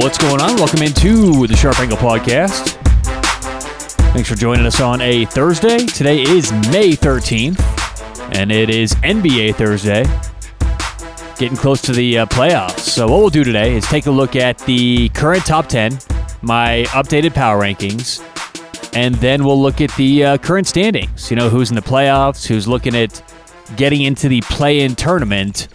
What's going on? Welcome into the Sharp Angle Podcast. Thanks for joining us on a Thursday. Today is May 13th, and it is NBA Thursday. Getting close to the uh, playoffs. So, what we'll do today is take a look at the current top 10, my updated power rankings, and then we'll look at the uh, current standings. You know, who's in the playoffs, who's looking at getting into the play in tournament,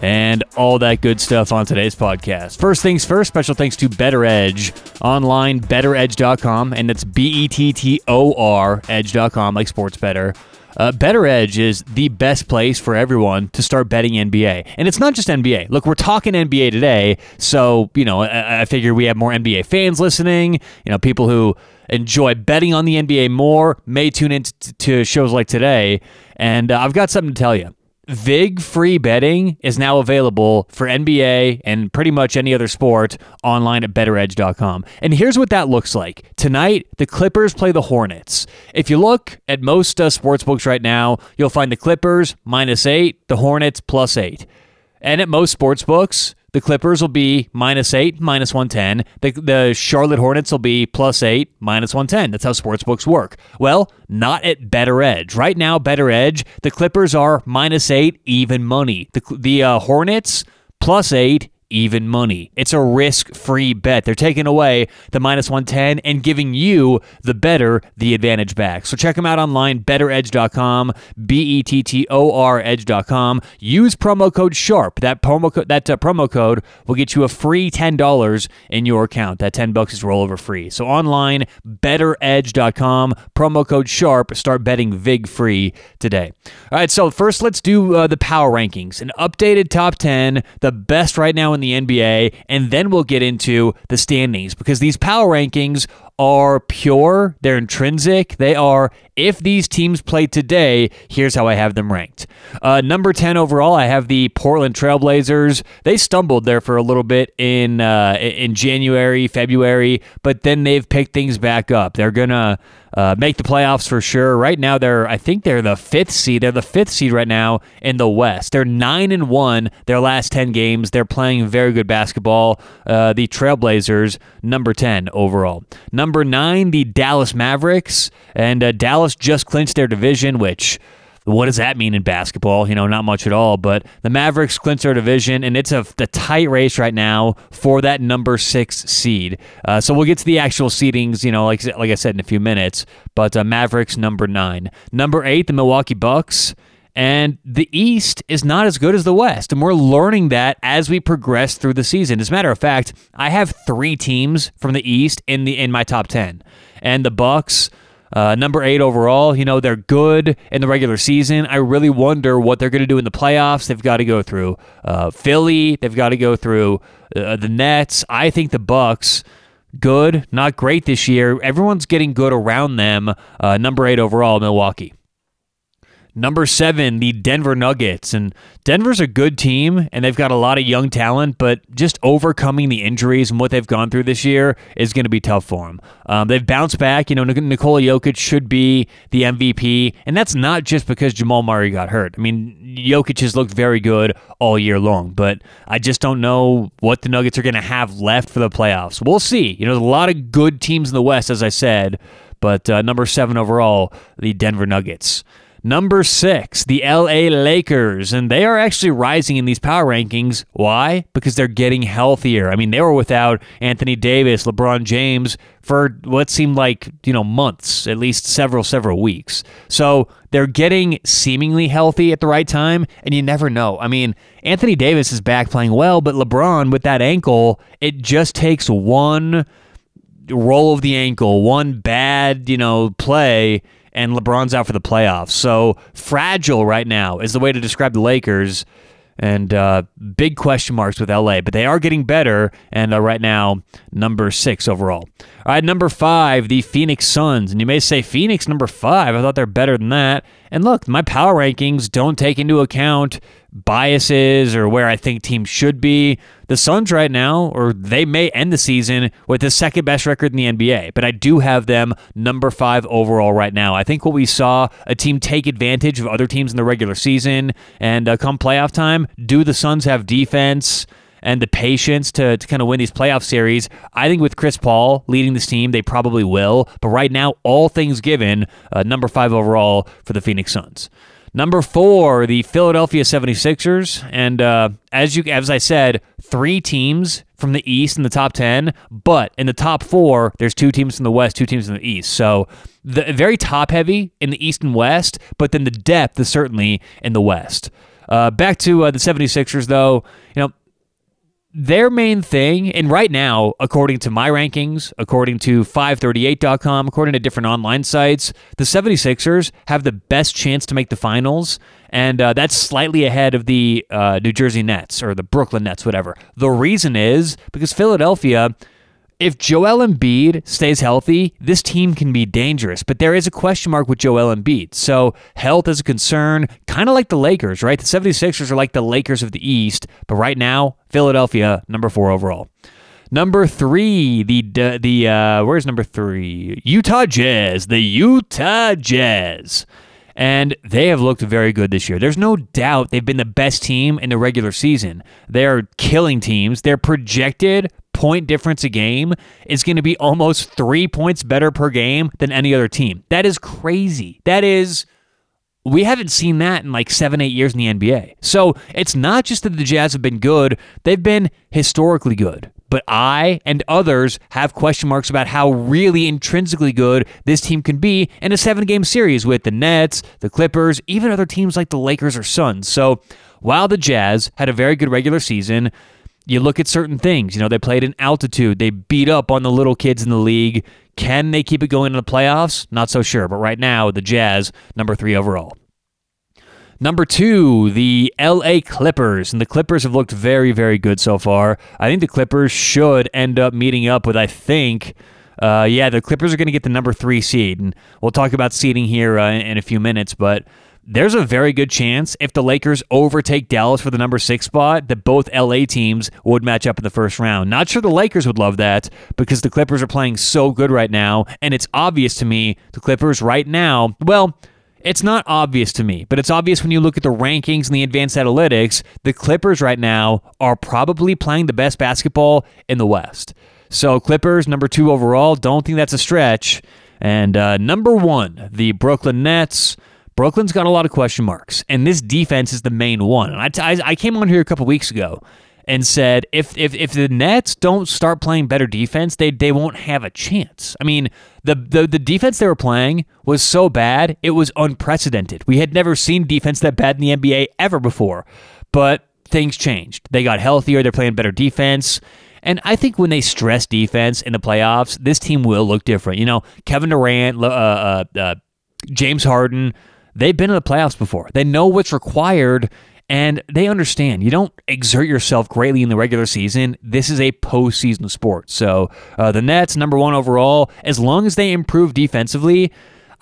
and all that good stuff on today's podcast. First things first, special thanks to BettorEdge online, bettoredge.com, and it's B E T T O R edge.com, like sports bettor. Uh, BettorEdge is the best place for everyone to start betting NBA. And it's not just NBA. Look, we're talking NBA today, so, you know, I, I figure we have more NBA fans listening, you know, people who enjoy betting on the NBA more may tune in t- to shows like today. And uh, I've got something to tell you. VIG free betting is now available for NBA and pretty much any other sport online at bettoredge.com. And here's what that looks like. Tonight, the Clippers play the Hornets. If you look at most uh, sports books right now, you'll find the Clippers minus eight, the Hornets plus eight. And at most sports books, the Clippers will be minus eight, minus 110. The, the Charlotte Hornets will be plus eight, minus 110. That's how sports books work. Well, not at BettorEdge. Right now, BettorEdge, the Clippers are minus eight, even money. The, the uh, Hornets, plus eight, even money. It's a risk free bet. They're taking away the minus 110 and giving you the better, the advantage back. So check them out online, bettoredge.com, B E T T O R edge.com. Use promo code SHARP. That promo, co- that, uh, promo code will get you a free $10 in your account. That 10 bucks is rollover free. So online, bettoredge.com, promo code SHARP. Start betting VIG free today. All right, so first let's do uh, the power rankings. An updated top 10, the best right now in the NBA, and then we'll get into the standings because these power rankings are pure, they're intrinsic. They are, if these teams play today, here's how I have them ranked. Uh, number 10 overall, I have the Portland Trailblazers. They stumbled there for a little bit in, uh, in January, February, but then they've picked things back up. They're going to uh, make the playoffs for sure. Right now, they're I think they're the fifth seed. They're the fifth seed right now in the West. They're nine and one their last ten games. They're playing very good basketball. Uh, the Trailblazers, number ten overall. Number nine, the Dallas Mavericks, and uh, Dallas just clinched their division, which what does that mean in basketball? You know, not much at all. But the Mavericks clinch their division, and it's a, a tight race right now for that number six seed. Uh, so we'll get to the actual seedings, you know, like like I said in a few minutes. But uh, Mavericks number nine, number eight, the Milwaukee Bucks. And the East is not as good as the West. And we're learning that as we progress through the season. As a matter of fact, I have three teams from the East in the in my top ten. And the Bucks, uh, number eight overall, you know, they're good in the regular season. I really wonder what they're going to do in the playoffs. They've got to go through uh, Philly. They've got to go through uh, the Nets. I think the Bucks, good, not great this year. Everyone's getting good around them. Uh, number eight overall, Milwaukee. Number seven, the Denver Nuggets. And Denver's a good team, and they've got a lot of young talent, but just overcoming the injuries and what they've gone through this year is going to be tough for them. Um, they've bounced back. You know, Nikola Jokic should be the MVP, and that's not just because Jamal Murray got hurt. I mean, Jokic has looked very good all year long, but I just don't know what the Nuggets are going to have left for the playoffs. We'll see. You know, there's a lot of good teams in the West, as I said, but uh, number seven overall, the Denver Nuggets. Number six, the LA Lakers, and they are actually rising in these power rankings. Why? Because they're getting healthier. I mean, they were without Anthony Davis, LeBron James for what seemed like, you know, months, at least several, several weeks. So they're getting seemingly healthy at the right time, and you never know. I mean, Anthony Davis is back playing well, but LeBron with that ankle, it just takes one roll of the ankle, one bad, you know, play and LeBron's out for the playoffs. So fragile right now is the way to describe the Lakers. And uh, big question marks with LA, but they are getting better. And right now, number six overall. All right, number five, the Phoenix Suns. And you may say, Phoenix, number five. I thought they're better than that. And look, my power rankings don't take into account biases or where I think teams should be. The Suns right now, or they may end the season with the second best record in the NBA, but I do have them number five overall right now. I think what we saw a team take advantage of other teams in the regular season, and uh, come playoff time, do the Suns have defense? and the patience to, to kind of win these playoff series. I think with Chris Paul leading this team, they probably will. But right now, all things given, uh, number five overall for the Phoenix Suns. Number four, the Philadelphia 76ers. And uh, as you as I said, three teams from the East in the top 10, but in the top four, there's two teams from the West, two teams from the East. So the very top heavy in the East and West, but then the depth is certainly in the West. Uh, back to uh, the 76ers, though, you know, their main thing, and right now, according to my rankings, according to 538.com, according to different online sites, the 76ers have the best chance to make the finals, and uh, that's slightly ahead of the uh, New Jersey Nets or the Brooklyn Nets, whatever. The reason is because Philadelphia if Joel Embiid stays healthy, this team can be dangerous. But there is a question mark with Joel Embiid. So health is a concern, kind of like the Lakers, right? The 76ers are like the Lakers of the East. But right now, Philadelphia, number four overall. Number three, the the uh, where's number three? Utah Jazz, the Utah Jazz, and they have looked very good this year. There's no doubt they've been the best team in the regular season. They're killing teams. They're projected point difference a game is going to be almost three points better per game than any other team. That is crazy. That is. We haven't seen that in like seven, eight years in the NBA. So it's not just that the Jazz have been good, they've been historically good. But I and others have question marks about how really intrinsically good this team can be in a seven game series with the Nets, the Clippers, even other teams like the Lakers or Suns. So while the Jazz had a very good regular season, you look at certain things. You know, they played in altitude. They beat up on the little kids in the league. Can they keep it going in the playoffs? Not so sure. But right now, the Jazz, number three overall. Number two, the LA Clippers. And the Clippers have looked very, very good so far. I think the Clippers should end up meeting up with, I think, uh, yeah, the Clippers are going to get the number three seed. And we'll talk about seeding here uh, in a few minutes. But there's a very good chance if the Lakers overtake Dallas for the number six spot that both LA teams would match up in the first round. Not sure the Lakers would love that because the Clippers are playing so good right now, and it's obvious to me the Clippers right now, well, it's not obvious to me, but it's obvious when you look at the rankings and the advanced analytics. The Clippers right now are probably playing the best basketball in the West. So, Clippers, number two overall, don't think that's a stretch. And uh, number one, the Brooklyn Nets. Brooklyn's got a lot of question marks, and this defense is the main one. And I, I, I came on here a couple weeks ago and said if, if if the Nets don't start playing better defense, they they won't have a chance. I mean, the, the the defense they were playing was so bad, it was unprecedented. We had never seen defense that bad in the NBA ever before. But things changed. They got healthier, they're playing better defense. And I think when they stress defense in the playoffs, this team will look different. You know, Kevin Durant, uh, uh, uh, James Harden, They've been in the playoffs before. They know what's required and they understand you don't exert yourself greatly in the regular season. This is a postseason sport. So uh, the Nets, number one overall, as long as they improve defensively,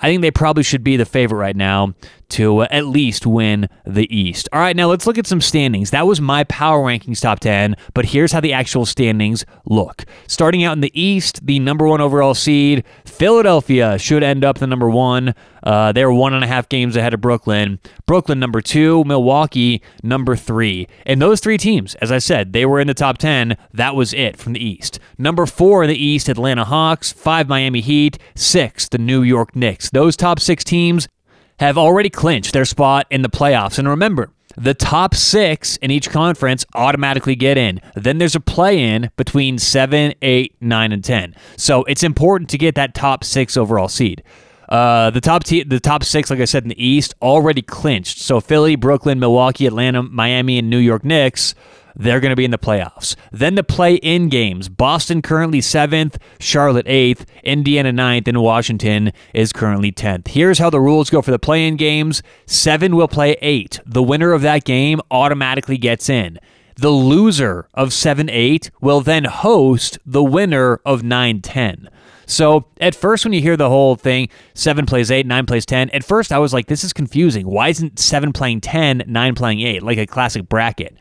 I think they probably should be the favorite right now to uh, at least win the East. All right, now let's look at some standings. That was my power rankings top 10, but here's how the actual standings look. Starting out in the East, the number one overall seed, Philadelphia should end up the number one. Uh, they're one and a half games ahead of Brooklyn. Brooklyn, number two. Milwaukee, number three. And those three teams, as I said, they were in the top 10. That was it from the East. Number four in the East, Atlanta Hawks. Five, Miami Heat. Six, the New York Knicks. Those top six teams have already clinched their spot in the playoffs. And remember, the top six in each conference automatically get in. Then there's a play in between seven, eight, nine, and 10. So it's important to get that top six overall seed. Uh, the top te- the top six, like I said in the East, already clinched. So Philly, Brooklyn, Milwaukee, Atlanta, Miami, and New York Knicks they're going to be in the playoffs. Then the play in games Boston currently seventh, Charlotte eighth, Indiana ninth, and Washington is currently 10th. Here's how the rules go for the play in games seven will play eight. The winner of that game automatically gets in. The loser of 7 8 will then host the winner of 9 10. So at first, when you hear the whole thing, seven plays eight, nine plays 10, at first I was like, this is confusing. Why isn't seven playing 10, nine playing eight, like a classic bracket?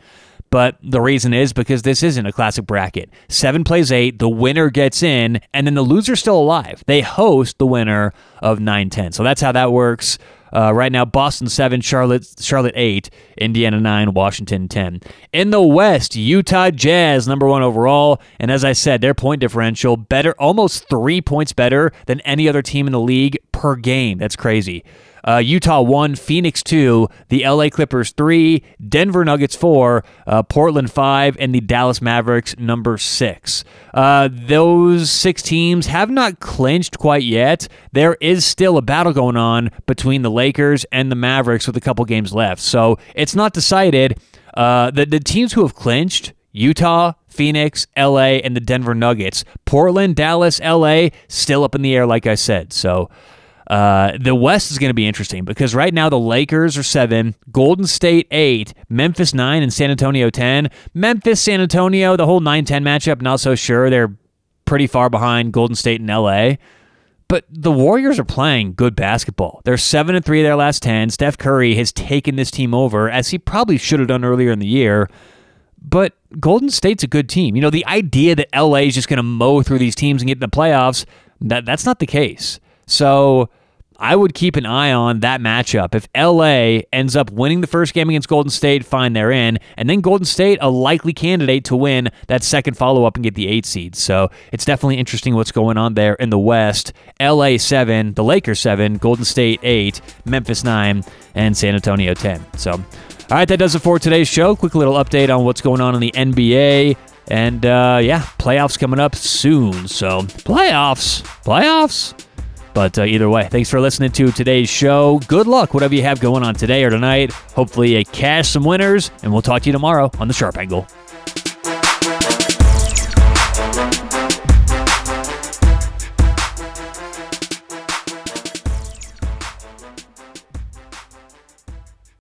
But the reason is because this isn't a classic bracket. Seven plays eight, the winner gets in, and then the loser's still alive. They host the winner of 9 10. So that's how that works. Uh, right now, Boston 7, Charlotte Charlotte 8, Indiana 9, Washington 10. In the West, Utah Jazz, number one overall. And as I said, their point differential better, almost three points better than any other team in the league per game. That's crazy. Uh, Utah 1, Phoenix 2, the LA Clippers 3, Denver Nuggets 4, uh, Portland 5, and the Dallas Mavericks number 6. Uh, those six teams have not clinched quite yet. There is still a battle going on between the Lakers and the Mavericks with a couple games left. So it's not decided. Uh, the, the teams who have clinched, Utah, Phoenix, LA, and the Denver Nuggets. Portland, Dallas, LA, still up in the air, like I said. So uh, the West is going to be interesting because right now the Lakers are seven, Golden State eight, Memphis nine, and San Antonio ten. Memphis, San Antonio, the whole 9 10 matchup, not so sure. They're pretty far behind Golden State and LA. But the Warriors are playing good basketball. They're 7 and 3 of their last 10. Steph Curry has taken this team over as he probably should have done earlier in the year. But Golden State's a good team. You know, the idea that LA is just going to mow through these teams and get in the playoffs, that that's not the case. So I would keep an eye on that matchup. If LA ends up winning the first game against Golden State, fine, they're in. And then Golden State, a likely candidate to win that second follow up and get the eight seed. So it's definitely interesting what's going on there in the West. LA 7, the Lakers 7, Golden State 8, Memphis 9, and San Antonio 10. So, all right, that does it for today's show. Quick little update on what's going on in the NBA. And uh, yeah, playoffs coming up soon. So, playoffs, playoffs. But uh, either way, thanks for listening to today's show. Good luck, whatever you have going on today or tonight. Hopefully, you cash some winners, and we'll talk to you tomorrow on the Sharp Angle.